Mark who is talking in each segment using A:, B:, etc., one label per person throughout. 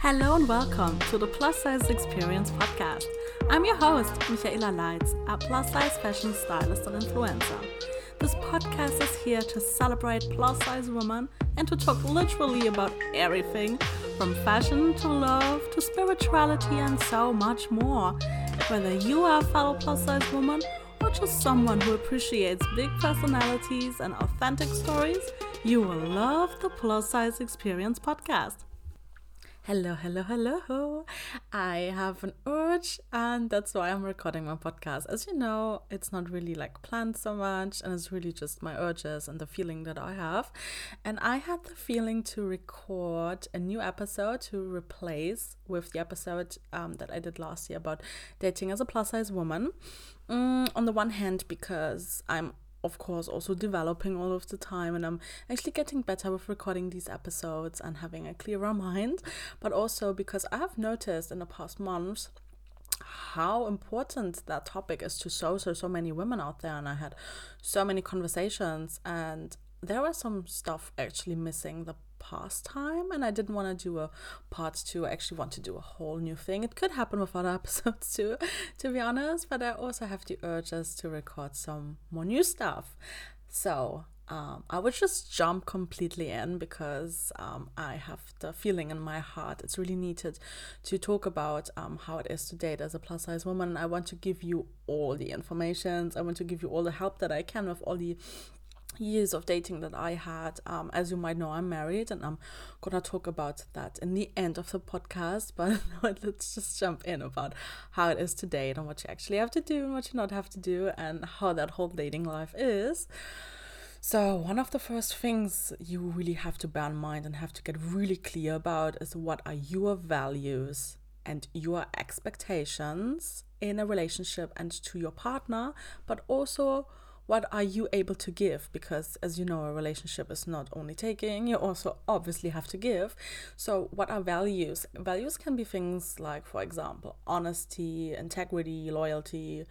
A: Hello and welcome to the Plus Size Experience podcast. I'm your host, Michaela Leitz, a plus size fashion stylist and influencer. This podcast is here to celebrate plus size women and to talk literally about everything from fashion to love to spirituality and so much more. Whether you are a fellow plus size woman or just someone who appreciates big personalities and authentic stories, you will love the Plus Size Experience podcast. Hello, hello, hello. I have an urge, and that's why I'm recording my podcast. As you know, it's not really like planned so much, and it's really just my urges and the feeling that I have. And I had the feeling to record a new episode to replace with the episode um, that I did last year about dating as a plus size woman. Mm, on the one hand, because I'm of course also developing all of the time and I'm actually getting better with recording these episodes and having a clearer mind. But also because I have noticed in the past months how important that topic is to so so so many women out there and I had so many conversations and there was some stuff actually missing the past time and I didn't want to do a part two. I actually want to do a whole new thing. It could happen with other episodes too, to be honest, but I also have the urges to record some more new stuff. So um, I would just jump completely in because um, I have the feeling in my heart it's really needed to talk about um, how it is to date as a plus size woman. I want to give you all the information. I want to give you all the help that I can with all the years of dating that I had. Um, as you might know, I'm married, and I'm gonna talk about that in the end of the podcast. But let's just jump in about how it is to date and what you actually have to do and what you not have to do, and how that whole dating life is. So, one of the first things you really have to bear in mind and have to get really clear about is what are your values and your expectations in a relationship and to your partner, but also what are you able to give? Because as you know a relationship is not only taking you also obviously have to give. So what are values? Values can be things like for example honesty integrity loyalty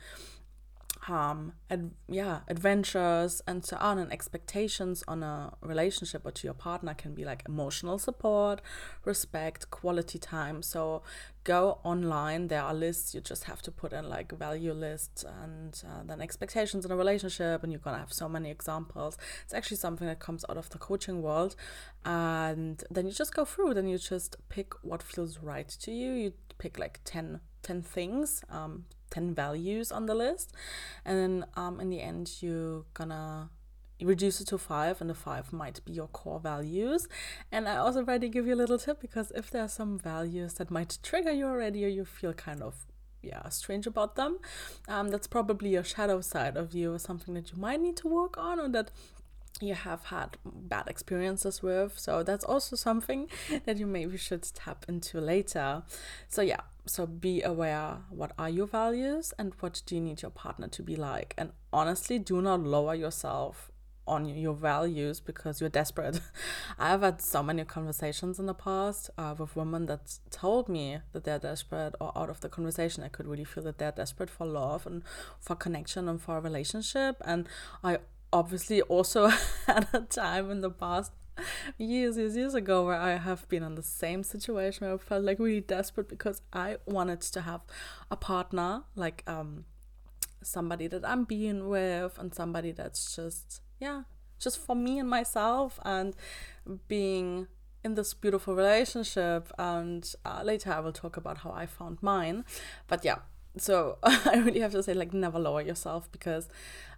A: um and yeah adventures and so on. And expectations on a relationship or to your partner can be like emotional support respect quality time. So go online there are lists you just have to put in like value lists and uh, then expectations in a relationship and you're gonna have so many examples. It's actually something that comes out of the coaching world and then you just go through then you just pick what feels right to you. You pick like 10 10 things um 10 values on the list and then um, in the end you're gonna reduce it to five and the five might be your core values. And i also already give you a little tip because if there are some values that might trigger you already or you feel kind of yeah strange about them um, that's probably your shadow side of you or something that you might need to work on or that you have had bad experiences with. So that's also something that you maybe should tap into later. So yeah so be aware what are your values and what do you need your partner to be like? And honestly do not lower yourself on your values because you're desperate. I've had so many conversations in the past uh, with women that told me that they're desperate, or out of the conversation, I could really feel that they're desperate for love and for connection and for a relationship. And I obviously also had a time in the past years, years, years ago where I have been in the same situation where I felt like really desperate because I wanted to have a partner, like um somebody that I'm being with and somebody that's just yeah, just for me and myself and being in this beautiful relationship and uh, later I will talk about how I found mine. But yeah, so I really have to say, like, never lower yourself because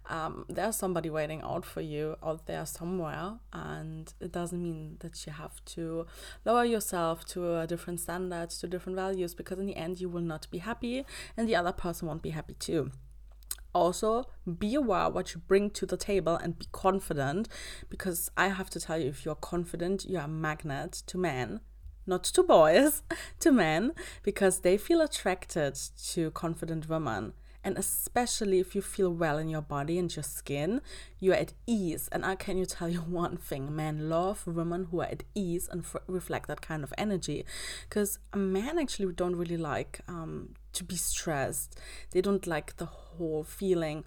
A: um, there's somebody waiting out for you out there somewhere, and it doesn't mean that you have to lower yourself to a different standards, to different values, because in the end, you will not be happy, and the other person won't be happy too. Also, be aware what you bring to the table and be confident because I have to tell you, if you're confident, you're a magnet to men not to boys, to men, because they feel attracted to confident women. And especially if you feel well in your body and your skin, you're at ease. And I can you tell you one thing men love women who are at ease and f- reflect that kind of energy. Because men actually don't really like um, to be stressed, they don't like the whole feeling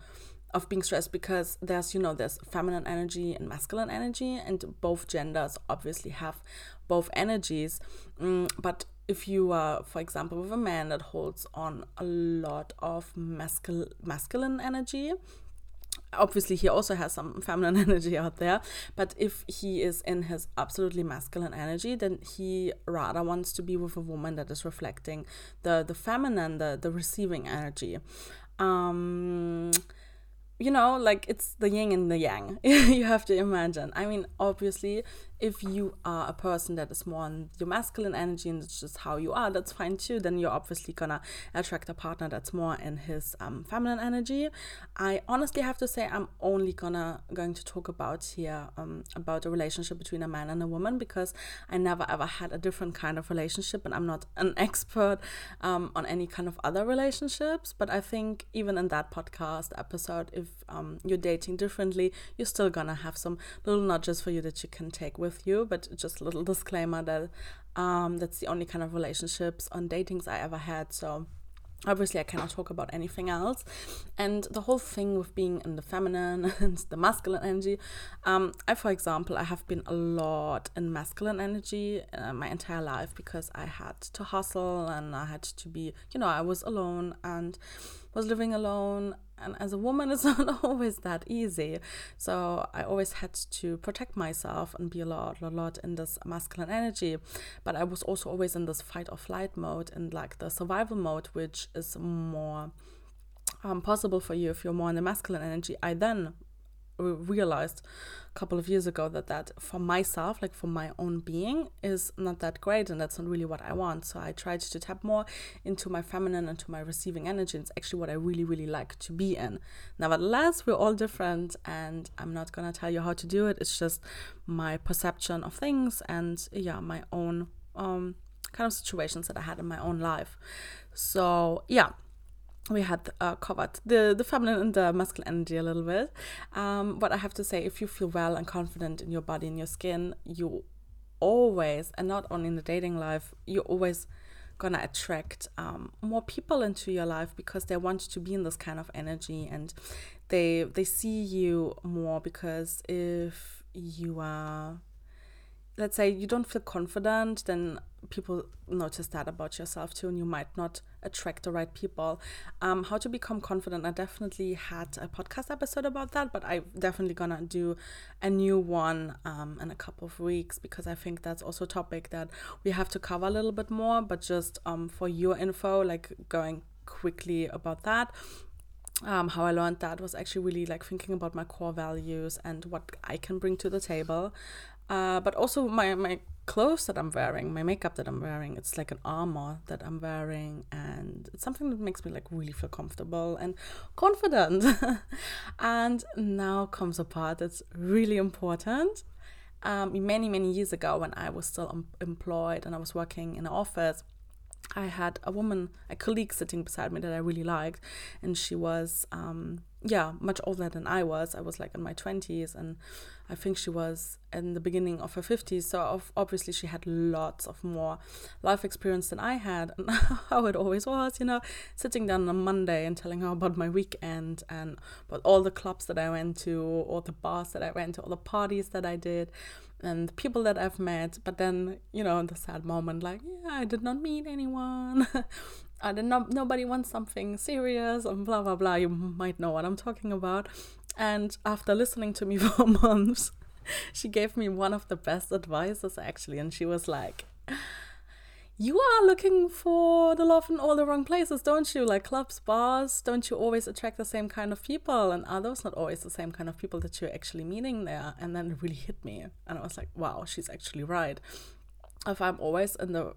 A: of being stressed because there's you know there's feminine energy and masculine energy and both genders obviously have both energies. Mm, but if you are, for example, with a man that holds on a lot of mascul- masculine energy, obviously he also has some feminine energy out there but if he is in his absolutely masculine energy then he rather wants to be with a woman that is reflecting the the feminine the the receiving energy. Um you know like it's the yin and the yang. You have to imagine. I mean obviously if you are a person that is more on your masculine energy and it's just how you are, that's fine too. Then you're obviously gonna attract a partner that's more in his um, feminine energy. I honestly have to say I'm only gonna going to talk about here um, about a relationship between a man and a woman because I never ever had a different kind of relationship and I'm not an expert um, on any kind of other relationships. But I think even in that podcast episode, if um, you're dating differently, you're still gonna have some little nudges for you that you can take with with you, but just a little disclaimer that um, that's the only kind of relationships on datings I ever had. So obviously I cannot talk about anything else. And the whole thing with being in the feminine and the masculine energy, um, I, for example, I have been a lot in masculine energy uh, my entire life because I had to hustle and I had to be, you know, I was alone and was living alone and as a woman it's not always that easy. So i always had to protect myself and be a lot a lot in this masculine energy. But i was also always in this fight or flight mode and like the survival mode which is more um, possible for you if you're more in the masculine energy. I then realized a couple of years ago that that for myself like for my own being is not that great and that's not really what i want. So i tried to tap more into my feminine and to my receiving energy. It's actually what i really really like to be in. Nevertheless we're all different and i'm not gonna tell you how to do it. It's just my perception of things and yeah my own um kind of situations that i had in my own life. So yeah we had uh, covered the, the feminine and the masculine energy a little bit. Um, but I have to say, if you feel well and confident in your body and your skin, you always, and not only in the dating life, you're always gonna attract um, more people into your life because they want to be in this kind of energy and they they see you more because if you are let's say you don't feel confident, then people notice that about yourself too, and you might not attract the right people. Um, how to become confident? I definitely had a podcast episode about that, but I'm definitely gonna do a new one um, in a couple of weeks because I think that's also a topic that we have to cover a little bit more. But just um, for your info, like going quickly about that. Um, how I learned that was actually really like thinking about my core values and what I can bring to the table. Uh, but also my, my clothes that I'm wearing, my makeup that I'm wearing, it's like an armor that I'm wearing, and it's something that makes me like really feel comfortable and confident. and now comes a part that's really important. Um, many, many years ago, when I was still um, employed and I was working in an office, I had a woman, a colleague sitting beside me that I really liked, and she was, um, yeah, much older than I was. I was like in my 20s, and I think she was in the beginning of her 50s. So obviously, she had lots of more life experience than I had, and how it always was, you know, sitting down on a Monday and telling her about my weekend and about all the clubs that I went to, all the bars that I went to, all the parties that I did and people that I've met, but then, you know, in the sad moment, like, yeah, I did not meet anyone. Did not, nobody wants something serious and blah, blah, blah. You might know what I'm talking about. And after listening to me for months, she gave me one of the best advices actually. And she was like, you are looking for the love in all the wrong places, don't you? Like clubs, bars, don't you always attract the same kind of people? And are those not always the same kind of people that you're actually meeting there? And then it really hit me. And I was like, wow, she's actually right. If I'm always in the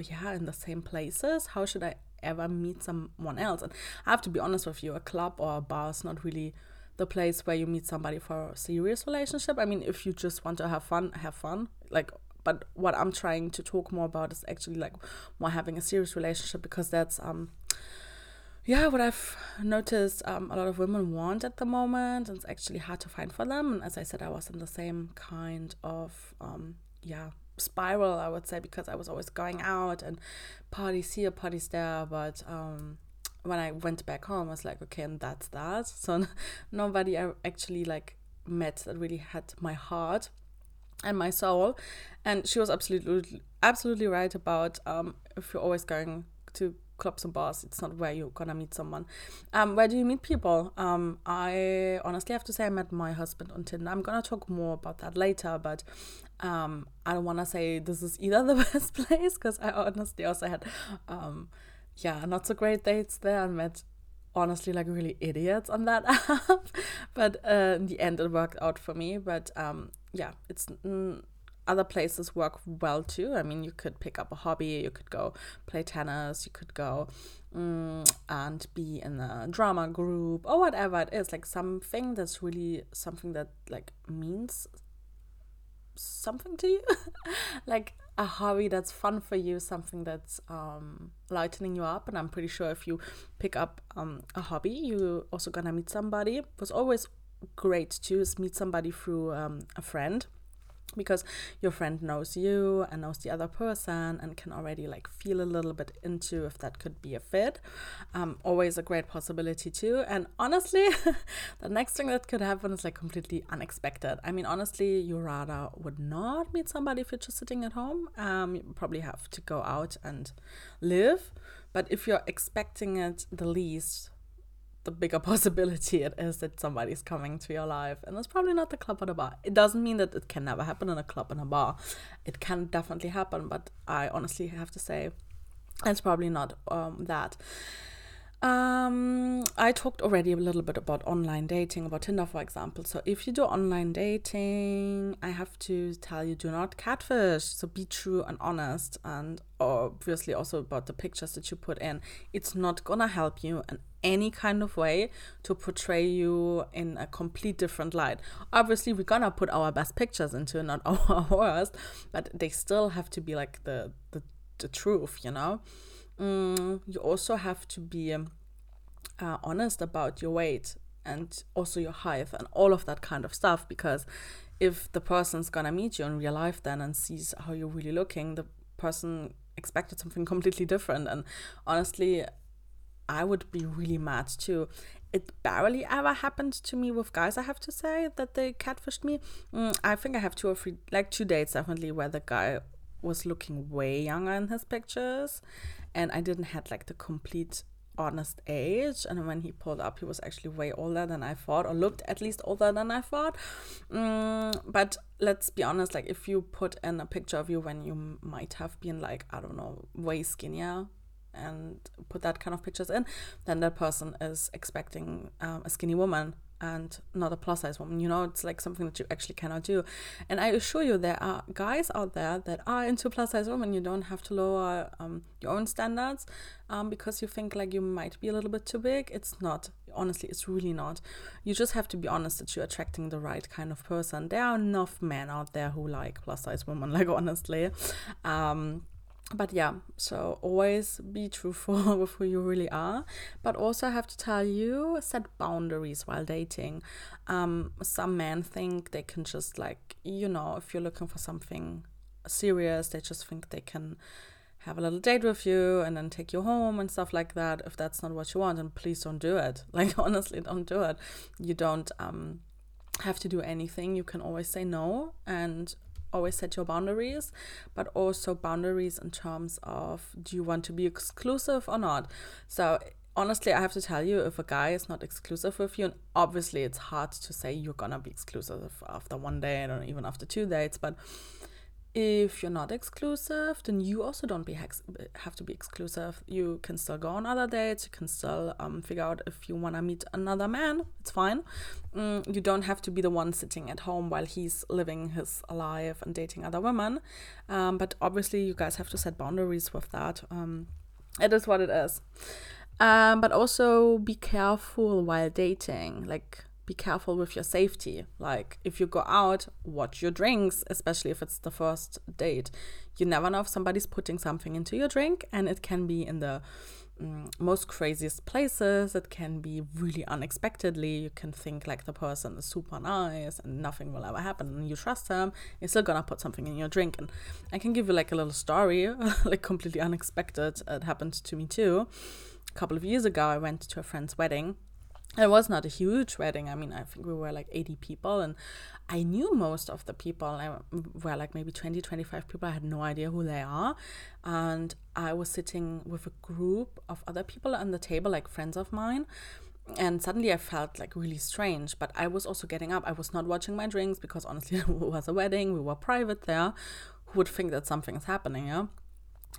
A: yeah, in the same places, how should I ever meet someone else? And I have to be honest with you, a club or a bar is not really the place where you meet somebody for a serious relationship. I mean, if you just want to have fun, have fun. Like but what i'm trying to talk more about is actually like more having a serious relationship because that's um yeah what i've noticed um, a lot of women want at the moment and it's actually hard to find for them and as i said i was in the same kind of um yeah spiral i would say because i was always going out and parties here parties there but um when i went back home i was like okay and that's that so nobody i actually like met that really had my heart and my soul. And she was absolutely absolutely right about um, if you're always going to clubs and bars, it's not where you're gonna meet someone. Um, where do you meet people? Um, I honestly have to say I met my husband on Tinder. I'm gonna talk more about that later, but um, I don't wanna say this is either the best place because I honestly also had um, yeah, not so great dates there and met honestly like really idiots on that app. but uh, in the end, it worked out for me. But um, yeah, it's. Mm, other places work well too. I mean, you could pick up a hobby, you could go play tennis, you could go mm, and be in a drama group or whatever it is. Like something that's really something that like means something to you. like a hobby that's fun for you, something that's um, lightening you up. And I'm pretty sure if you pick up um, a hobby, you're also gonna meet somebody. It was always great to meet somebody through um, a friend because your friend knows you and knows the other person and can already like feel a little bit into if that could be a fit. Um, always a great possibility too. And honestly the next thing that could happen is like completely unexpected. I mean honestly you rather would not meet somebody if you're just sitting at home. Um, you probably have to go out and live. But if you're expecting it the least the bigger possibility it is that somebody's coming to your life. And it's probably not the club or the bar. It doesn't mean that it can never happen in a club and a bar. It can definitely happen, but I honestly have to say it's probably not um, that. Um, I talked already a little bit about online dating, about Tinder, for example. So, if you do online dating, I have to tell you do not catfish. So, be true and honest, and obviously also about the pictures that you put in. It's not gonna help you in any kind of way to portray you in a complete different light. Obviously, we're gonna put our best pictures into, not our worst, but they still have to be like the the, the truth, you know mm, you also have to be um, uh, honest about your weight and also your height and all of that kind of stuff because if the person's gonna meet you in real life then and sees how you're really looking the person expected something completely different. And honestly i would be really mad too. It barely ever happened to me with guys i have to say that they catfished me. Mm, i think i have two or three like two dates definitely where the guy was looking way younger in his pictures and I didn't had like the complete honest age. And when he pulled up he was actually way older than i thought or looked at least older than i thought. Mm, but let's be honest like if you put in a picture of you when you might have been like i don't know way skinnier and put that kind of pictures in then that person is expecting um, a skinny woman and not a plus size woman. You know, it's like something that you actually cannot do. And I assure you, there are guys out there that are into plus size women. You don't have to lower um, your own standards um, because you think like you might be a little bit too big. It's not. Honestly, it's really not. You just have to be honest that you're attracting the right kind of person. There are enough men out there who like plus size women, like honestly. Um, but yeah, so always be truthful with who you really are. But also, I have to tell you, set boundaries while dating. Um, some men think they can just, like, you know, if you're looking for something serious, they just think they can have a little date with you and then take you home and stuff like that. If that's not what you want, and please don't do it. Like, honestly, don't do it. You don't um, have to do anything. You can always say no. And always set your boundaries, but also boundaries in terms of do you want to be exclusive or not. So honestly, I have to tell you, if a guy is not exclusive with you, and obviously it's hard to say you're gonna be exclusive after one date or even after two dates, but if you're not exclusive, then you also don't be hex- have to be exclusive. You can still go on other dates. You can still um, figure out if you want to meet another man. It's fine. Mm, you don't have to be the one sitting at home while he's living his life and dating other women. Um, but obviously, you guys have to set boundaries with that. Um, it is what it is. Um, but also be careful while dating. Like be careful with your safety. Like if you go out, watch your drinks, especially if it's the first date. You never know if somebody's putting something into your drink, and it can be in the um, most craziest places. It can be really unexpectedly. You can think like the person is super nice and nothing will ever happen, and you trust them. You're still gonna put something in your drink, and I can give you like a little story, like completely unexpected. It happened to me too. A couple of years ago, I went to a friend's wedding it was not a huge wedding. I mean, I think we were like 80 people, and I knew most of the people. I were like maybe 20, 25 people. I had no idea who they are. And I was sitting with a group of other people on the table, like friends of mine. And suddenly I felt like really strange. But I was also getting up. I was not watching my drinks because honestly, it was a wedding. We were private there. Who would think that something is happening, yeah?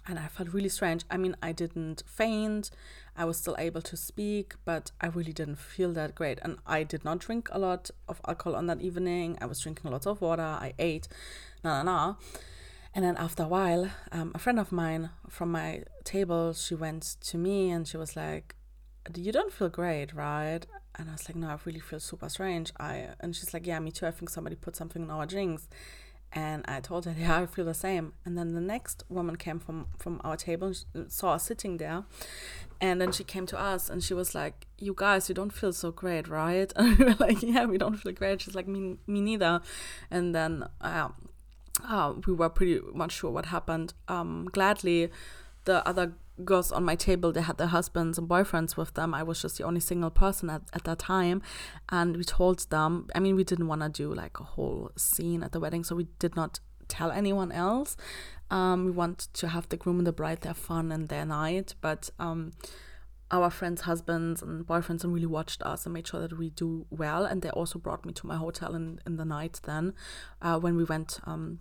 A: And I felt really strange. I mean, I didn't faint. I was still able to speak, but I really didn't feel that great. And I did not drink a lot of alcohol on that evening. I was drinking lots of water. I ate, na na na. And then after a while, um, a friend of mine from my table, she went to me and she was like, "You don't feel great, right?" And I was like, "No, I really feel super strange." I and she's like, "Yeah, me too. I think somebody put something in our drinks." And I told her, yeah, I feel the same. And then the next woman came from from our table, and saw us sitting there, and then she came to us and she was like, "You guys, you don't feel so great, right?" And we were like, "Yeah, we don't feel great." She's like, "Me, me neither." And then uh, uh, we were pretty much sure what happened. Um, gladly, the other girls on my table they had their husbands and boyfriends with them. I was just the only single person at, at that time and we told them i mean we didn't want to do like a whole scene at the wedding so we did not tell anyone else. Um, we want to have the groom and the bride their fun and their night but um, our friends husbands and boyfriends and really watched us and made sure that we do well and they also brought me to my hotel in, in the night then uh, when we went um,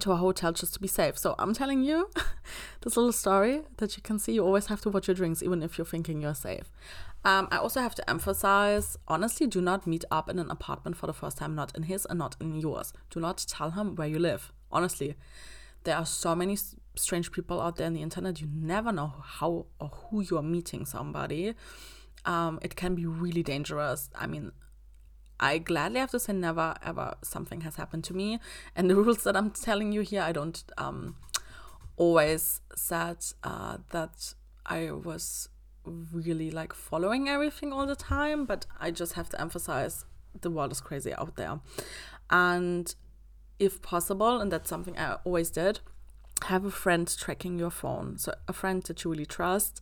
A: to a hotel just to be safe. So I'm telling you this little story that you can see. You always have to watch your drinks, even if you're thinking you're safe. Um, I also have to emphasize honestly, do not meet up in an apartment for the first time, not in his and not in yours. Do not tell him where you live. Honestly, there are so many strange people out there in the internet. You never know how or who you are meeting somebody. Um, it can be really dangerous. I mean, I gladly have to say never ever something has happened to me. And the rules that I'm telling you here, I don't um, always said uh, that I was really like following everything all the time, but I just have to emphasize the world is crazy out there. And if possible, and that's something I always did, have a friend tracking your phone. So a friend that you really trust.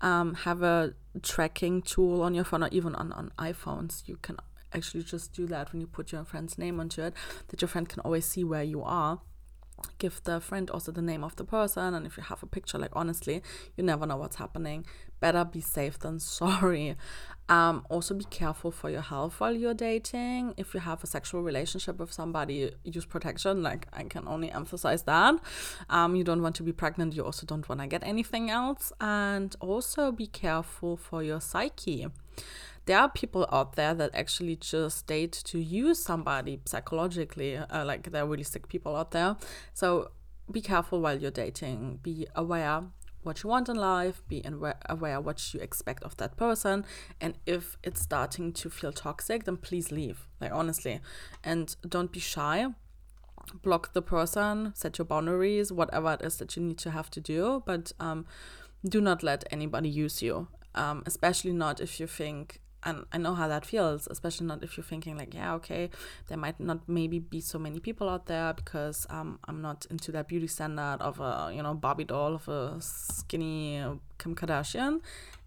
A: Um, have a tracking tool on your phone or even on, on iPhones. You can actually just do that when you put your friend's name onto it, that your friend can always see where you are. Give the friend also the name of the person, and if you have a picture, like honestly, you never know what's happening. Better be safe than sorry. Um, also, be careful for your health while you're dating. If you have a sexual relationship with somebody, use protection. Like, I can only emphasize that. Um, you don't want to be pregnant, you also don't want to get anything else. And also, be careful for your psyche there are people out there that actually just date to use somebody psychologically. Uh, like there are really sick people out there. So be careful while you're dating. Be aware what you want in life. Be aware what you expect of that person. And if it's starting to feel toxic, then please leave. Like honestly, and don't be shy block the person, set your boundaries, whatever it is that you need to have to do, but um, do not let anybody use you, um, especially not if you think and I know how that feels, especially not if you're thinking like, yeah, okay, there might not maybe be so many people out there because um, I'm not into that beauty standard of a you know Barbie doll of a skinny Kim Kardashian.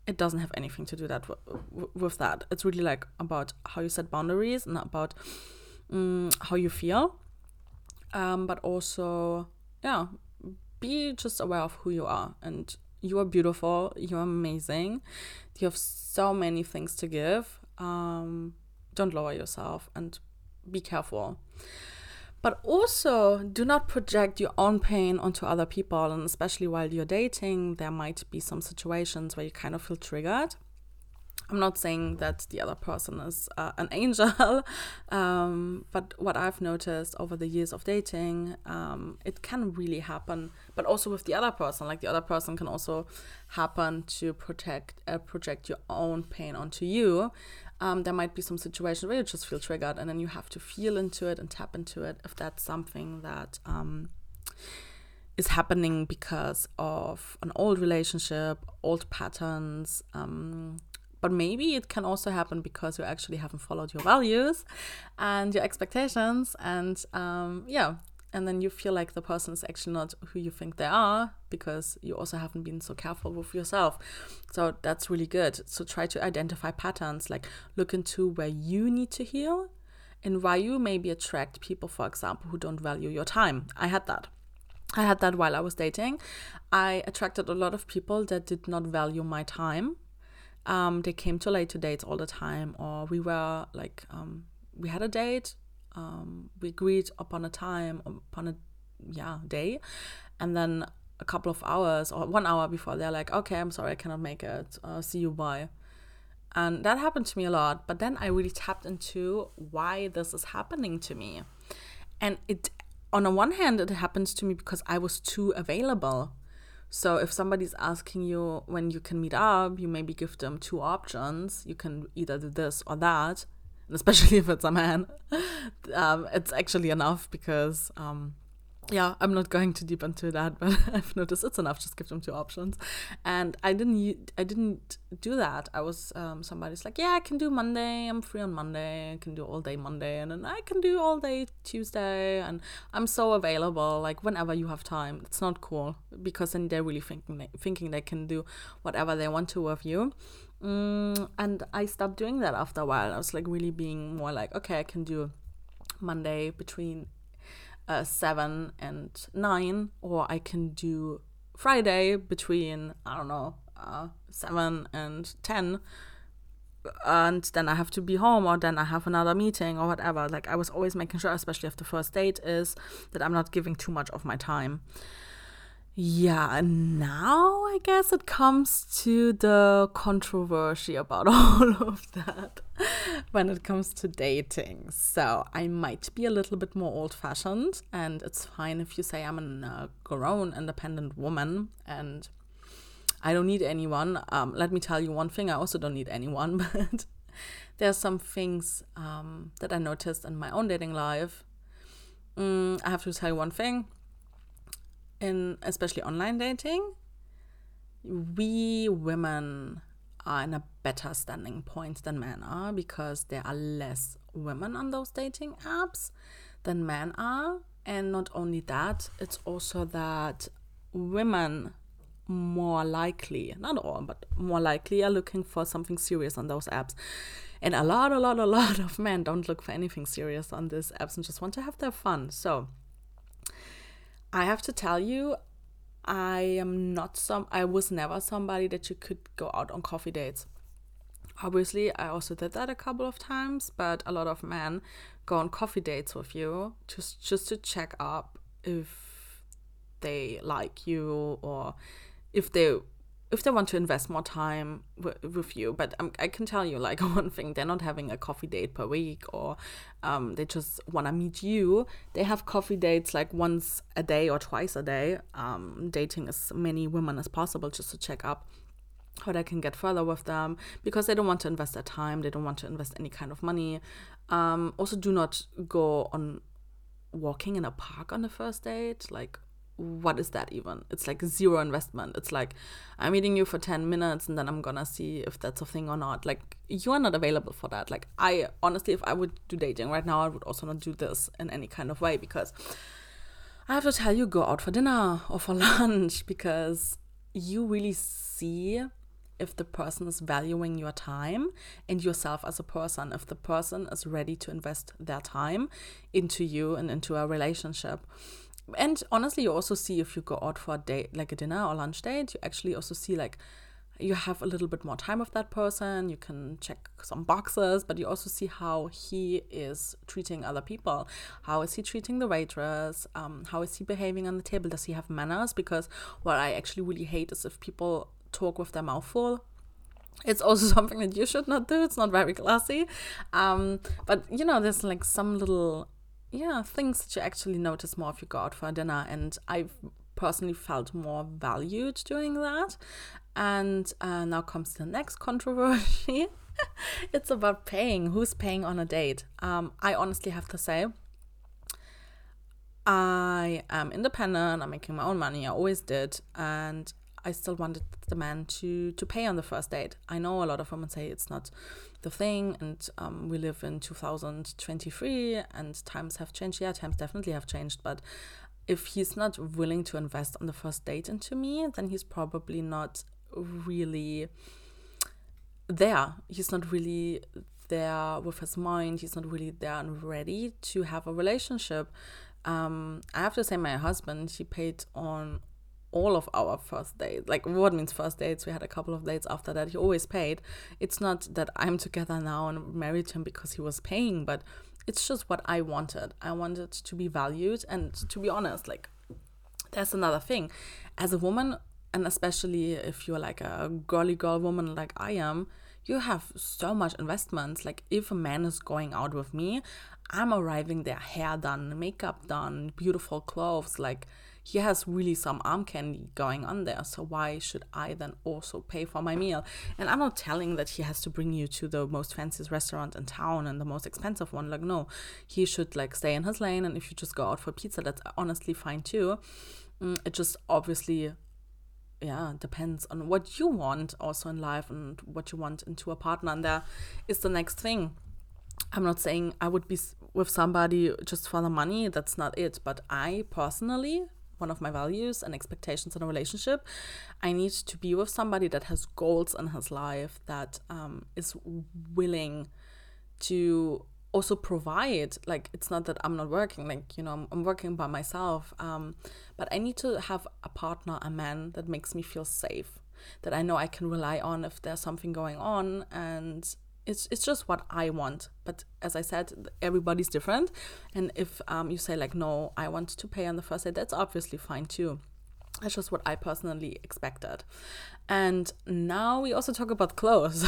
A: It doesn't have anything to do that w- with that. It's really like about how you set boundaries and about um, how you feel, um, but also yeah, be just aware of who you are and you are beautiful. You're amazing. You have so many things to give. Um, don't lower yourself and be careful. But also do not project your own pain onto other people and especially while you're dating there might be some situations where you kind of feel triggered I'm not saying that the other person is uh, an angel, um, but what I've noticed over the years of dating, um, it can really happen. But also with the other person, like the other person can also happen to protect uh, project your own pain onto you. Um, there might be some situations where you just feel triggered, and then you have to feel into it and tap into it if that's something that um, is happening because of an old relationship, old patterns, um, but maybe it can also happen because you actually haven't followed your values and your expectations. And um, yeah, and then you feel like the person is actually not who you think they are because you also haven't been so careful with yourself. So that's really good. So try to identify patterns, like look into where you need to heal and why you maybe attract people, for example, who don't value your time. I had that. I had that while I was dating. I attracted a lot of people that did not value my time. Um, they came too late to dates all the time, or we were like, um, we had a date, um, we agreed upon a time, upon a yeah day, and then a couple of hours or one hour before they're like, okay, I'm sorry, I cannot make it. Uh, see you, bye. And that happened to me a lot. But then I really tapped into why this is happening to me. And it, on the one hand, it happens to me because I was too available. So if somebody's asking you when you can meet up, you maybe give them two options. You can either do this or that and especially if it's a man, um, it's actually enough because, um, yeah, I'm not going too deep into that, but I've noticed it's enough. Just give them two options, and I didn't. I didn't do that. I was um, somebody's like, yeah, I can do Monday. I'm free on Monday. I can do all day Monday, and then I can do all day Tuesday, and I'm so available. Like whenever you have time. It's not cool because then they're really thinking they, thinking they can do whatever they want to with you Mm, and I stopped doing that after a while. I was like really being more like, okay, I can do Monday between uh, 7 and 9, or I can do Friday between, I don't know, uh, 7 and 10 and then I have to be home or then I have another meeting or whatever. Like I was always making sure, especially if the first date is, that I'm not giving too much of my time. Yeah, and now I guess it comes to the controversy about all of that when it comes to dating. So I might be a little bit more old fashioned, and it's fine if you say I'm a grown, independent woman and I don't need anyone. Um, let me tell you one thing I also don't need anyone, but there are some things um, that I noticed in my own dating life. Mm, I have to tell you one thing in especially online dating, we women are in a better standing point than men are because there are less women on those dating apps than men are. And not only that, it's also that women more likely, not all, but more likely are looking for something serious on those apps. And a lot, a lot, a lot of men don't look for anything serious on these apps and just want to have their fun. So I have to tell you, I am not some, I was never somebody that you could go out on coffee dates. Obviously, I also did that a couple of times, but a lot of men go on coffee dates with you just just to check up if they like you or if they if they want to invest more time w- with you but um, i can tell you like one thing they're not having a coffee date per week or um, they just want to meet you. They have coffee dates like once a day or twice a day. Um, dating as many women as possible just to check up how they can get further with them because they don't want to invest their time they don't want to invest any kind of money. Um, also do not go on walking in a park on the first date like what is that even? It's like zero investment. It's like I'm meeting you for 10 minutes and then I'm gonna see if that's a thing or not. Like you are not available for that. Like I honestly, if I would do dating right now, I would also not do this in any kind of way because I have to tell you, go out for dinner or for lunch because you really see if the person is valuing your time and yourself as a person, if the person is ready to invest their time into you and into a relationship and honestly you also see if you go out for a date like a dinner or lunch date you actually also see like you have a little bit more time with that person you can check some boxes but you also see how he is treating other people. How is he treating the waitress? Um, how is he behaving on the table? Does he have manners? Because what i actually really hate is if people talk with their mouth full. It's also something that you should not do. It's not very classy. Um, but you know there's like some little yeah things that you actually notice more if you go out for dinner and i've personally felt more valued doing that. And uh, now comes the next controversy. It's about paying who's paying on a date. Um, i honestly have to say i am independent i'm making my own money i always did and I still wanted the man to to pay on the first date. I know a lot of women say it's not the thing, and um, we live in 2023, and times have changed. Yeah, times definitely have changed, but if he's not willing to invest on the first date into me, then he's probably not really there. He's not really there with his mind. He's not really there and ready to have a relationship. Um, I have to say, my husband, he paid on all of our first dates. Like, what means first dates? We had a couple of dates after that. He always paid. It's not that I'm together now and married him because he was paying, but it's just what I wanted. I wanted to be valued. And to be honest, like, that's another thing. As a woman, and especially if you're like a girly girl woman like I am, you have so much investments. Like if a man is going out with me, I'm arriving there, hair done, makeup done, beautiful clothes. Like he has really some arm candy going on there. So why should I then also pay for my meal? And I'm not telling that he has to bring you to the most fanciest restaurant in town and the most expensive one. Like no, he should like stay in his lane. And if you just go out for pizza, that's honestly fine too. Mm, it just obviously yeah depends on what you want also in life and what you want into a partner and there is the next thing i'm not saying i would be with somebody just for the money that's not it but i personally one of my values and expectations in a relationship. I need to be with somebody that has goals in his life that um, is willing to also provide. Like it's not that i'm not working like you know i'm, I'm working by myself um, but i need to have a partner a man that makes me feel safe that i know i can rely on if there's something going on and it's it's just what i want but as i said everybody's different and if um, you say like no i want to pay on the first date that's obviously fine too that's just what I personally expected. And now we also talk about clothes.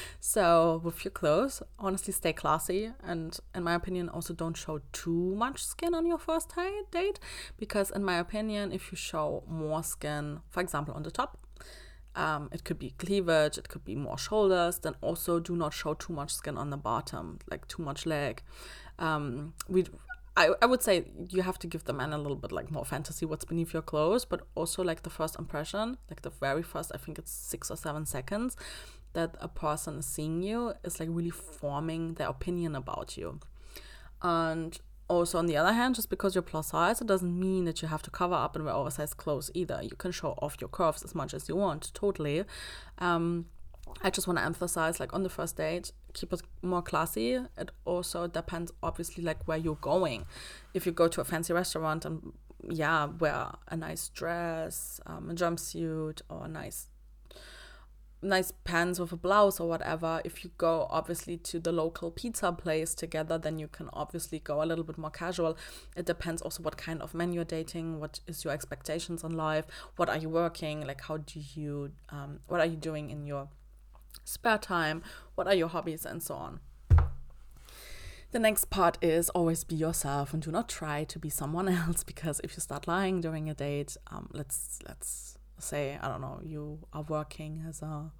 A: so, with your clothes, honestly, stay classy. And in my opinion, also don't show too much skin on your first date. Because, in my opinion, if you show more skin, for example, on the top, um, it could be cleavage, it could be more shoulders, then also do not show too much skin on the bottom, like too much leg. Um, we I, I would say you have to give the man a little bit like more fantasy what's beneath your clothes, but also like the first impression, like the very first, I think it's six or seven seconds that a person is seeing you is like really forming their opinion about you. And also on the other hand, just because you're plus size, it doesn't mean that you have to cover up and wear oversized clothes either. You can show off your curves as much as you want, totally. Um, I just want to emphasize like on the first date, keep it more classy. It also depends obviously like where you're going. If you go to a fancy restaurant and yeah, wear a nice dress, um, a jumpsuit or a nice nice pants with a blouse or whatever. If you go obviously to the local pizza place together, then you can obviously go a little bit more casual. It depends also what kind of man you're dating, what is your expectations on life, what are you working, like how do you um, what are you doing in your spare time, what are your hobbies, and so on. The next part is always be yourself and do not try to be someone else because if you start lying during a date, um, let's let's say I don't know you are working as a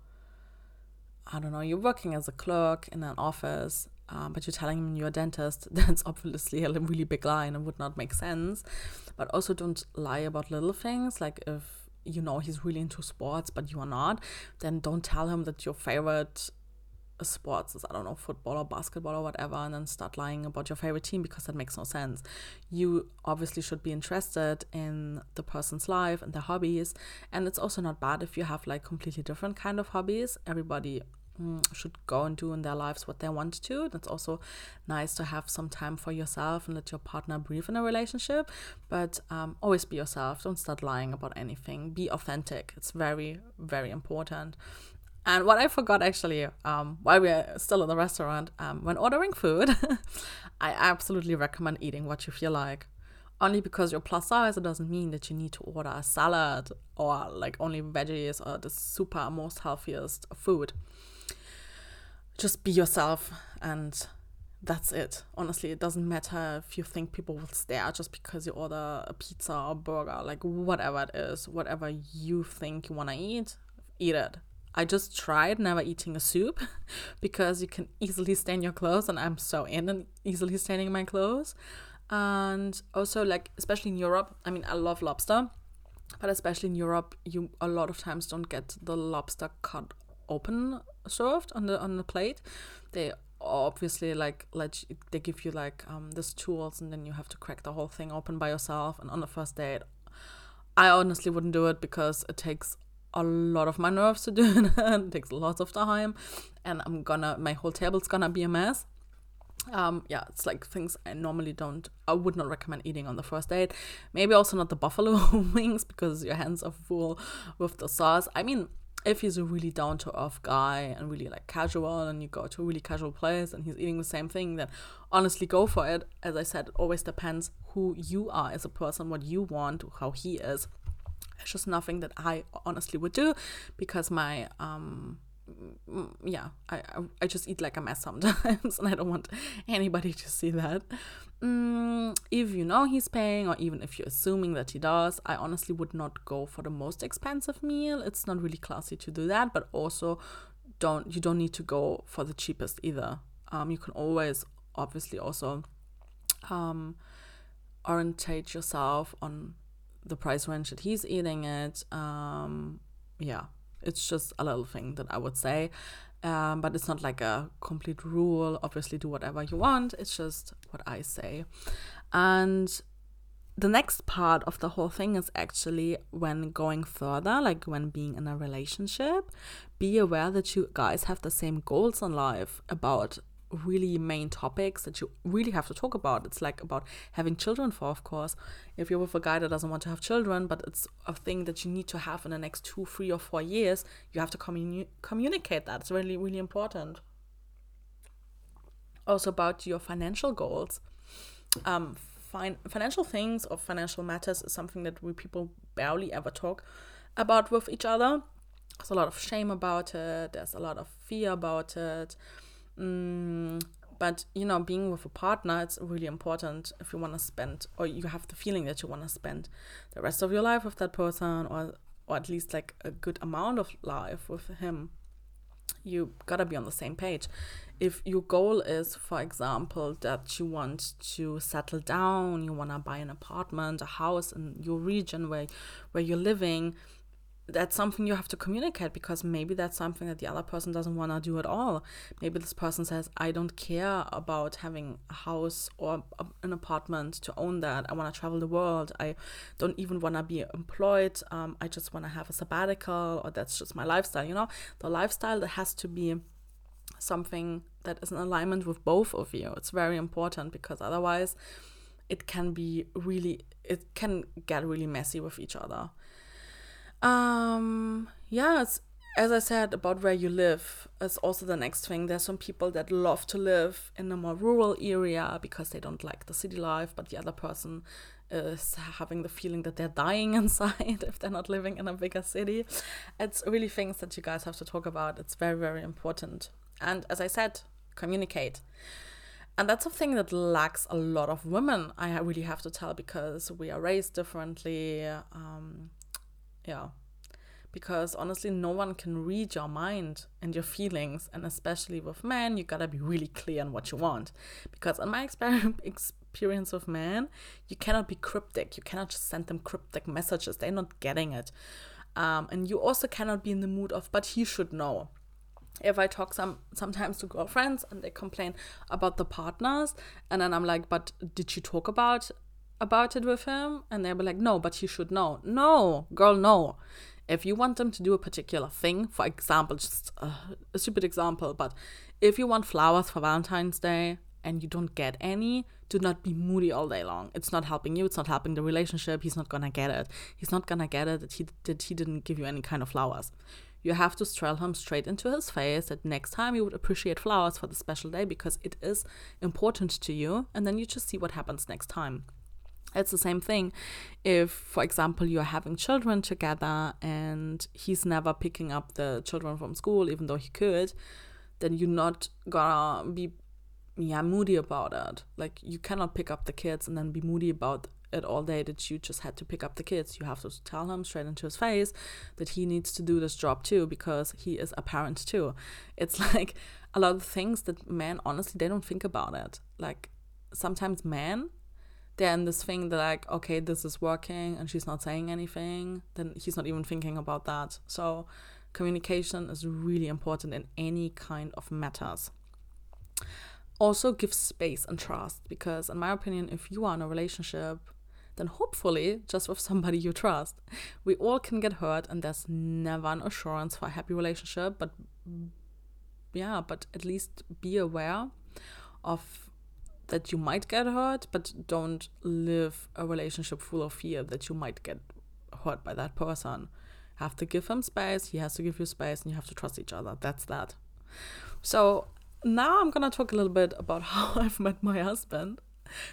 A: I don't know you're working as a clerk in an office, um, but you're telling him you're a dentist. That's obviously a really big lie and it would not make sense. But also don't lie about little things like if you know he's really into sports but you are not then don't tell him that your favorite sports is I don't know football or basketball or whatever and then start lying about your favorite team because that makes no sense. You obviously should be interested in the person's life and their hobbies and it's also not bad if you have like completely different kind of hobbies. Everybody Mm, should go and do in their lives what they want to. That's also nice to have some time for yourself and let your partner breathe in a relationship. But um, always be yourself. Don't start lying about anything. Be authentic. It's very, very important. And what I forgot actually, um, while we're still in the restaurant, um, when ordering food, I absolutely recommend eating what you feel like. Only because you're plus size, it doesn't mean that you need to order a salad or like only veggies or the super most healthiest food just be yourself and that's it. Honestly, it doesn't matter if you think people will stare just because you order a pizza or burger, like whatever it is, whatever you think you want to eat, eat it. I just tried never eating a soup because you can easily stain your clothes, and I'm so in easily staining my clothes. And also, like, especially in Europe, I mean, I love lobster. but especially in Europe, you a lot of times don't get the lobster cut open served on the on the plate. They obviously like let you, they give you like um this tools and then you have to crack the whole thing open by yourself and on the first date i honestly wouldn't do it because it takes a lot of my nerves to do it it takes lots of time and i'm gonna my whole table's gonna be a mess. Um yeah it's like things i normally don't i would not recommend eating on the first date. Maybe also not the buffalo wings because your hands are full with the sauce. I mean if he's a really down to earth guy and really like casual and you go to a really casual place and he's eating the same thing then honestly go for it. As i said it always depends who you are as a person what you want how he is it's just nothing that i honestly would do because my um yeah I, I just eat like a mess sometimes and i don't want anybody to see that. Mm, if you know he's paying or even if you're assuming that he does i honestly would not go for the most expensive meal. It's not really classy to do that but also don't you don't need to go for the cheapest either. Um, you can always obviously also um, orientate yourself on the price range that he's eating it um, yeah it's just a little thing that i would say um, but it's not like a complete rule. Obviously, do whatever you want. It's just what I say. And the next part of the whole thing is actually when going further, like when being in a relationship, be aware that you guys have the same goals in life about really main topics that you really have to talk about. It's like about having children for, of course. If you're with a guy that doesn't want to have children, but it's a thing that you need to have in the next two, three, or four years, you have to communi- communicate that. It's really, really important. Also, about your financial goals. Um, fin- financial things or financial matters is something that we people barely ever talk about with each other. There's a lot of shame about it, there's a lot of fear about it Mm, but you know, being with a partner, it's really important if you want to spend, or you have the feeling that you want to spend the rest of your life with that person, or or at least like a good amount of life with him. You gotta be on the same page. If your goal is, for example, that you want to settle down, you wanna buy an apartment, a house in your region where where you're living, that's something you have to communicate because maybe that's something that the other person doesn't want to do at all. Maybe this person says, I don't care about having a house or an apartment to own that. I want to travel the world. I don't even want to be employed. Um, I just want to have a sabbatical or that's just my lifestyle. You know, the lifestyle that has to be something that is in alignment with both of you. It's very important because otherwise it can be really, it can get really messy with each other. Um, yeah, it's, as I said about where you live is also the next thing. There's some people that love to live in a more rural area because they don't like the city life, but the other person is having the feeling that they're dying inside if they're not living in a bigger city. It's really things that you guys have to talk about. It's very, very important. And as I said, communicate. And that's a thing that lacks a lot of women, I really have to tell, because we are raised differently. Um, yeah. Because honestly no one can read your mind and your feelings and especially with men you gotta be really clear on what you want. Because in my experience with men you cannot be cryptic. You cannot just send them cryptic messages. They're not getting it. Um, and you also cannot be in the mood of but he should know. If I talk some sometimes to girlfriends and they complain about the partners and then I'm like but did you talk about about it with him and they'll be like no but you should know. No girl no. If you want them to do a particular thing for example just a, a stupid example but if you want flowers for valentine's day and you don't get any do not be moody all day long. It's not helping you it's not helping the relationship he's not gonna get it. He's not gonna get it that he that he didn't give you any kind of flowers. You have to tell him straight into his face that next time you would appreciate flowers for the special day because it is important to you and then you just see what happens next time it's the same thing. If for example you're having children together and he's never picking up the children from school even though he could then you're not gonna be yeah moody about it. Like you cannot pick up the kids and then be moody about it all day that you just had to pick up the kids. You have to tell him straight into his face that he needs to do this job too because he is a parent too. It's like a lot of things that men honestly they don't think about it. Like sometimes men they're this thing that like, okay, this is working and she's not saying anything, then he's not even thinking about that. So communication is really important in any kind of matters. Also give space and trust because in my opinion, if you are in a relationship, then hopefully just with somebody you trust. We all can get hurt and there's never an assurance for a happy relationship, but yeah, but at least be aware of that you might get hurt, but don't live a relationship full of fear that you might get hurt by that person. Have to give him space, he has to give you space, and you have to trust each other. That's that. So now I'm gonna talk a little bit about how I've met my husband,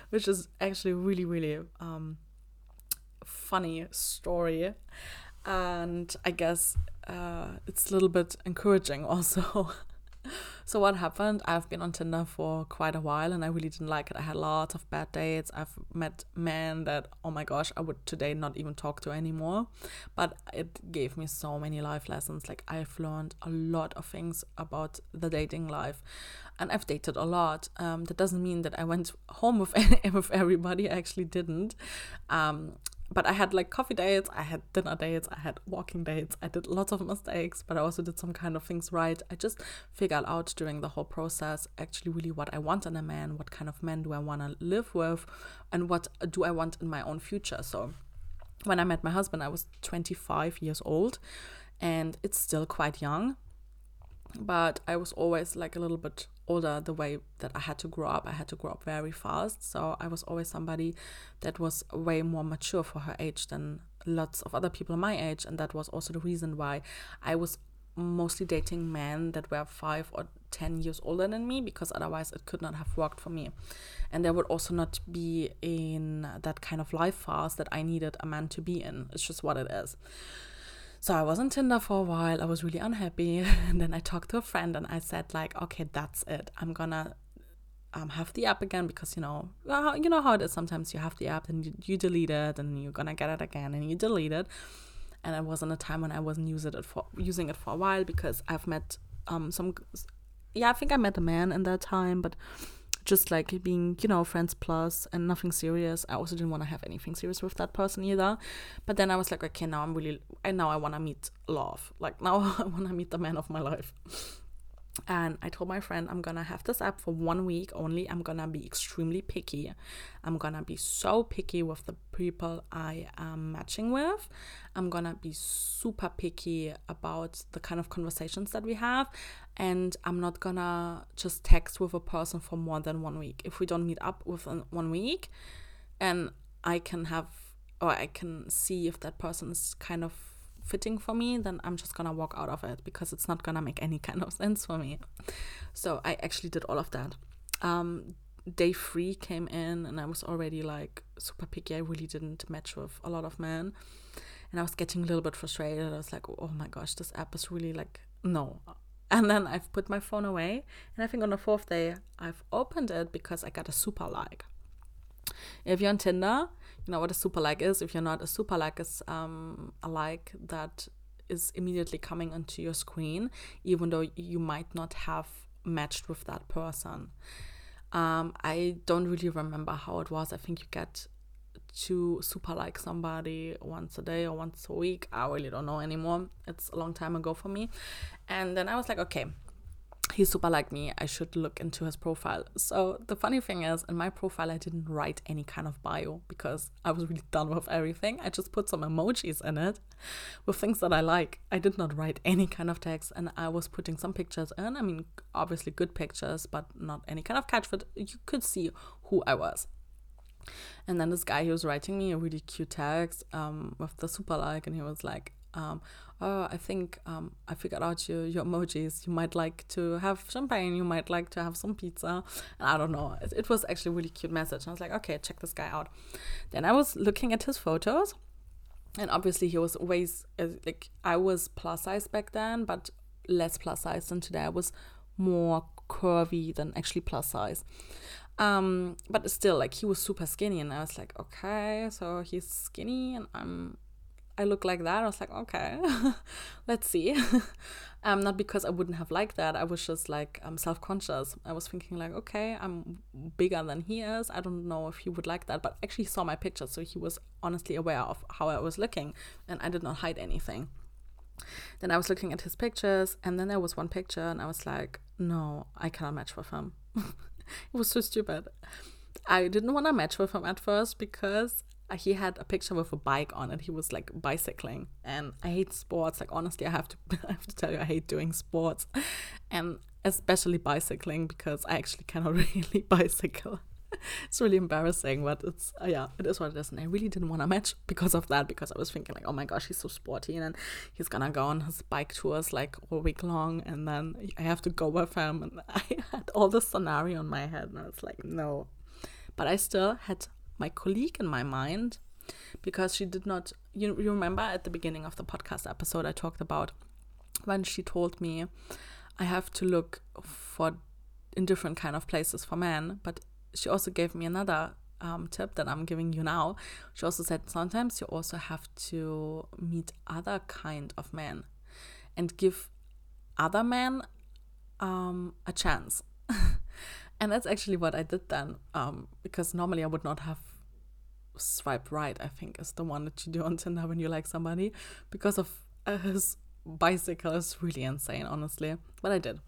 A: which is actually really, really um, funny story, and I guess uh, it's a little bit encouraging also. So what happened? I've been on Tinder for quite a while and I really didn't like it. I had lots of bad dates. I've met men that oh my gosh, I would today not even talk to anymore. But it gave me so many life lessons. Like I've learned a lot of things about the dating life. And I've dated a lot. Um, that doesn't mean that I went home with with everybody. I actually didn't. Um, but I had like coffee dates, I had dinner dates, I had walking dates, I did lots of mistakes, but I also did some kind of things right. I just figured out during the whole process actually really what I want in a man, what kind of man do I want to live with, and what do I want in my own future. So when I met my husband, I was 25 years old, and it's still quite young, but I was always like a little bit older the way that I had to grow up. I had to grow up very fast. So I was always somebody that was way more mature for her age than lots of other people my age. And that was also the reason why I was mostly dating men that were five or 10 years older than me because otherwise it could not have worked for me. And there would also not be in that kind of life fast that I needed a man to be in. It's just what it is. So I was on Tinder for a while. I was really unhappy. and then I talked to a friend and I said like, okay, that's it. I'm gonna um, have the app again because you know you know how it is. Sometimes you have the app and you, you delete it and you're gonna get it again and you delete it. And it wasn't a time when I wasn't using it for using it for a while because I've met um some yeah I think I met a man in that time, but just like being, you know, friends plus and nothing serious. I also didn't want to have anything serious with that person either. But then I was like, okay, now I'm really, and now I want to meet love. Like now I want to meet the man of my life. And I told my friend, I'm gonna have this app for one week only. I'm gonna be extremely picky. I'm gonna be so picky with the people I am matching with. I'm gonna be super picky about the kind of conversations that we have. And I'm not gonna just text with a person for more than one week. If we don't meet up within one week, and I can have, or I can see if that person is kind of fitting for me, then I'm just gonna walk out of it because it's not gonna make any kind of sense for me. So I actually did all of that. Um, day three came in and I was already like super picky. I really didn't match with a lot of men. And I was getting a little bit frustrated. I was like, oh my gosh, this app is really like, no. And then I've put my phone away. And I think on the fourth day, I've opened it because I got a super like. If you're on Tinder, you know what a super like is. If you're not, a super like is um, a like that is immediately coming onto your screen, even though you might not have matched with that person. Um, I don't really remember how it was. I think you get to super like somebody once a day or once a week. I really don't know anymore. It's a long time ago for me. And then I was like, okay, he's super like me. I should look into his profile. So the funny thing is, in my profile, I didn't write any kind of bio because I was really done with everything. I just put some emojis in it with things that I like. I did not write any kind of text, and I was putting some pictures in. I mean, obviously good pictures, but not any kind of catch. But you could see who I was. And then this guy, he was writing me a really cute text um, with the super like, and he was like, um, oh, I think um, I figured out your, your emojis. You might like to have champagne. You might like to have some pizza. And I don't know. It, it was actually a really cute message. And I was like, okay, check this guy out. Then I was looking at his photos. And obviously, he was always uh, like, I was plus size back then, but less plus size than today. I was more curvy than actually plus size. Um, but still, like, he was super skinny. And I was like, okay, so he's skinny and I'm I look like that. I was like, okay, let's see. um, not because I wouldn't have liked that. I was just like I'm self conscious. I was thinking like, okay, I'm bigger than he is. I don't know if he would like that, but actually he saw my picture, so he was honestly aware of how I was looking, and I did not hide anything. Then I was looking at his pictures, and then there was one picture, and I was like, no, I cannot match with him. it was so stupid. I didn't want to match with him at first because he had a picture with a bike on it. He was like bicycling, and I hate sports. Like honestly, I have to I have to tell you, I hate doing sports, and especially bicycling because I actually cannot really bicycle. it's really embarrassing, but it's uh, yeah, it is what it is. And I really didn't want to match because of that because I was thinking like, oh my gosh, he's so sporty, and then he's gonna go on his bike tours like all week long, and then I have to go with him, and I had all this scenario in my head, and I was like, no. But I still had my colleague in my mind because she did not you, you remember at the beginning of the podcast episode I talked about when she told me I have to look for in different kind of places for men but she also gave me another um, tip that I'm giving you now. She also said sometimes you also have to meet other kind of men and give other men um, a chance. And that's actually what I did then, um, because normally I would not have swipe right. I think is the one that you do on Tinder when you like somebody, because of uh, his bicycle is really insane, honestly. But I did.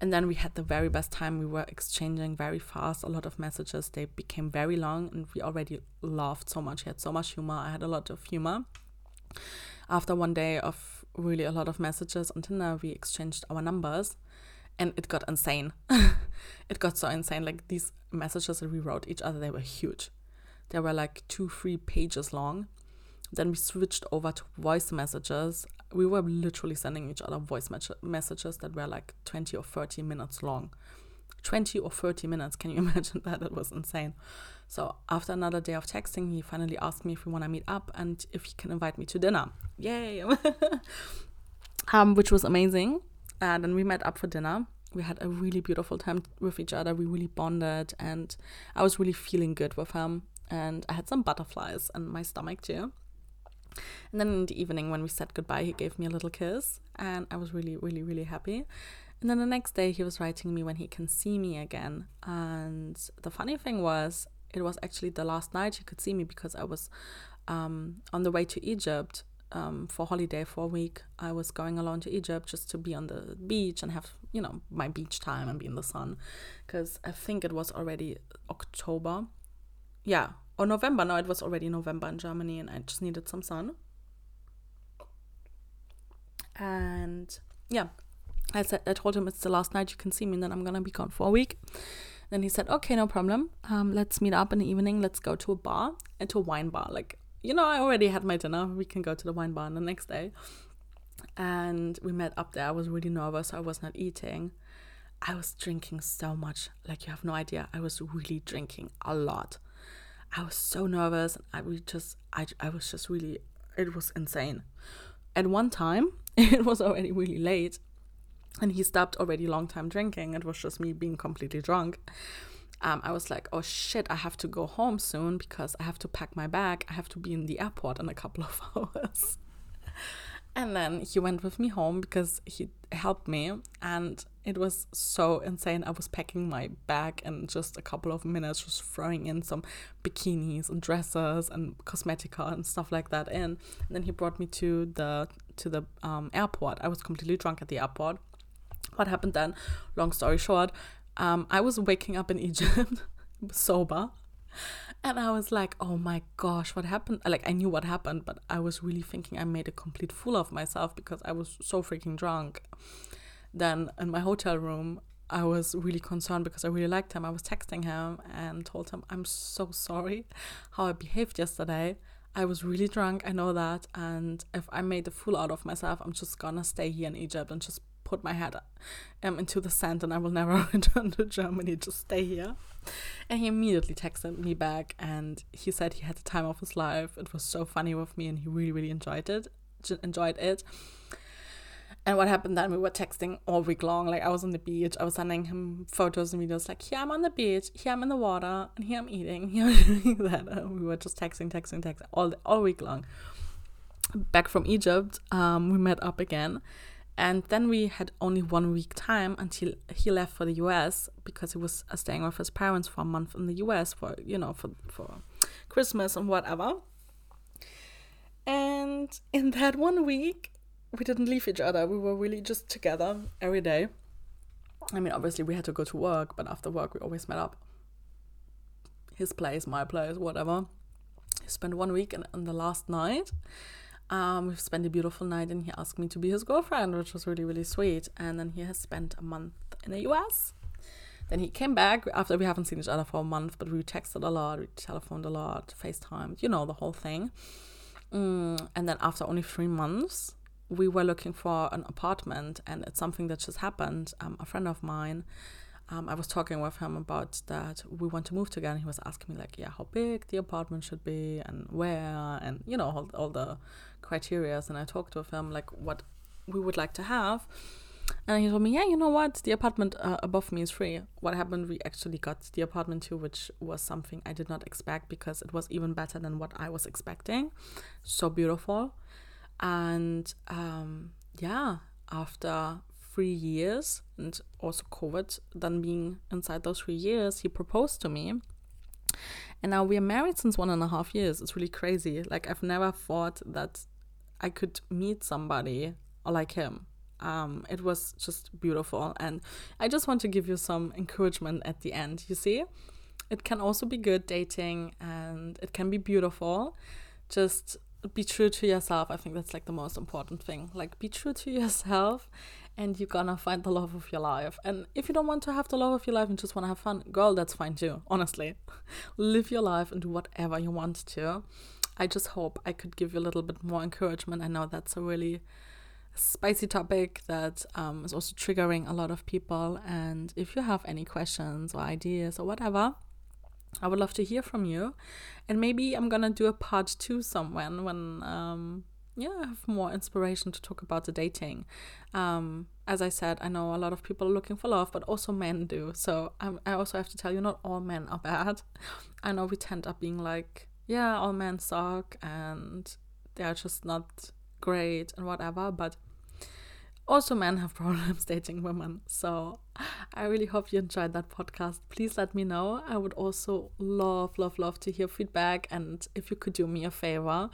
A: And then we had the very best time. We were exchanging very fast, a lot of messages. They became very long, and we already laughed so much. He had so much humor. I had a lot of humor. After one day of really a lot of messages on Tinder, we exchanged our numbers, and it got insane. it got so insane. Like these messages that we wrote each other, they were huge. They were like two, three pages long. Then we switched over to voice messages we were literally sending each other voice messages that were like 20 or 30 minutes long. 20 or 30 minutes, can you imagine that? It was insane. So, after another day of texting, he finally asked me if we want to meet up and if he can invite me to dinner. Yay! um, which was amazing. And then we met up for dinner. We had a really beautiful time with each other. We really bonded, and I was really feeling good with him. And I had some butterflies in my stomach too. And then in the evening, when we said goodbye, he gave me a little kiss, and I was really, really, really happy. And then the next day, he was writing me when he can see me again. And the funny thing was, it was actually the last night he could see me because I was um, on the way to Egypt um, for holiday for a week. I was going alone to Egypt just to be on the beach and have, you know, my beach time and be in the sun. Because I think it was already October. Yeah, or November. No, it was already November in Germany, and I just needed some sun. And yeah, I said I told him it's the last night you can see me, and then I'm gonna be gone for a week. Then he said, "Okay, no problem. Um, let's meet up in the evening. Let's go to a bar and to a wine bar. Like you know, I already had my dinner. We can go to the wine bar the next day." And we met up there. I was really nervous. I was not eating. I was drinking so much. Like you have no idea. I was really drinking a lot. I was so nervous. I we just I I was just really it was insane. At one time, it was already really late, and he stopped already long time drinking. It was just me being completely drunk. Um, I was like, oh shit, I have to go home soon because I have to pack my bag. I have to be in the airport in a couple of hours. and then he went with me home because he helped me, and it was so insane. I was packing my bag in just a couple of minutes, just throwing in some bikinis and dresses and cosmetica and stuff like that in. And then he brought me to the to the um, airport. I was completely drunk at the airport. What happened then? Long story short, um, I was waking up in Egypt sober. And I was like, oh my gosh, what happened? Like, I knew what happened, but I was really thinking I made a complete fool of myself because I was so freaking drunk. Then in my hotel room, I was really concerned because I really liked him. I was texting him and told him, I'm so sorry how I behaved yesterday. I was really drunk, I know that. And if I made a fool out of myself, I'm just gonna stay here in Egypt and just put my head um, into the sand and I will never return to Germany, just stay here. And he immediately texted me back and he said he had the time of his life. It was so funny with me and he really, really enjoyed it. Enjoyed it. And what happened then? We were texting all week long. Like I was on the beach. I was sending him photos and videos. Like here I'm on the beach. Here I'm in the water. And here I'm eating. Here I'm doing that. And we were just texting, texting, texting all all week long. back from Egypt, um, we met up again. And then we had only one week time until he left for the US because he was uh, staying with his parents for a month in the US for, you know, for, for Christmas and whatever. And in that one week, we didn't leave each other. We were really just together every day. I mean, obviously, we had to go to work, but after work, we always met up. His place, my place, whatever. He spent one week, and on the last night, um, we spent a beautiful night, and he asked me to be his girlfriend, which was really, really sweet. And then he has spent a month in the US. Then he came back after we haven't seen each other for a month, but we texted a lot, we telephoned a lot, FaceTimed, you know, the whole thing. Mm, and then after only three months, we were looking for an apartment, and it's something that just happened. Um, a friend of mine, um, I was talking with him about that we want to move together. And He was asking me like, yeah, how big the apartment should be and where, and you know all, all the criteria. And I talked with him like what we would like to have. And he told me, yeah, you know what? The apartment uh, above me is free. What happened? We actually got the apartment too, which was something I did not expect because it was even better than what I was expecting. So beautiful. And um, yeah, after three years and also COVID, then being inside those three years, he proposed to me. And now we are married since one and a half years. It's really crazy. Like, I've never thought that I could meet somebody like him. Um, it was just beautiful. And I just want to give you some encouragement at the end. You see, it can also be good dating and it can be beautiful. Just be true to yourself. I think that's like the most important thing. Like be true to yourself and you're gonna find the love of your life. And if you don't want to have the love of your life and just want to have fun, girl, that's fine too. Honestly, live your life and do whatever you want to. I just hope I could give you a little bit more encouragement. I know that's a really spicy topic that um, is also triggering a lot of people. And if you have any questions or ideas or whatever, I would love to hear from you. And maybe I'm gonna do a part two somewhere when um yeah, I have more inspiration to talk about the dating. Um, as I said, I know a lot of people are looking for love, but also men do. So I'm, I also have to tell you, not all men are bad. I know we tend up being like, yeah, all men suck and they're just not great and whatever, but also men have problems dating women. So I really hope you enjoyed that podcast. Please let me know. I would also love, love, love to hear feedback. And if you could do me a favor,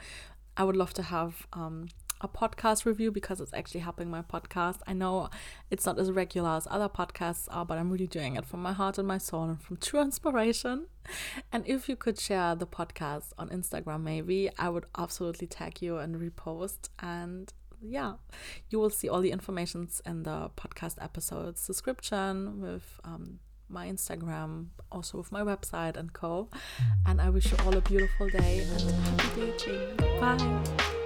A: I would love to have um, a podcast review because it's actually helping my podcast. I know it's not as regular as other podcasts are, but I'm really doing it from my heart and my soul and from true inspiration. And if you could share the podcast on Instagram, maybe I would absolutely tag you and repost. And yeah, you will see all the informations in the podcast episodes description with um, my Instagram, also with my website and co. And I wish you all a beautiful day and happy dating. Bye.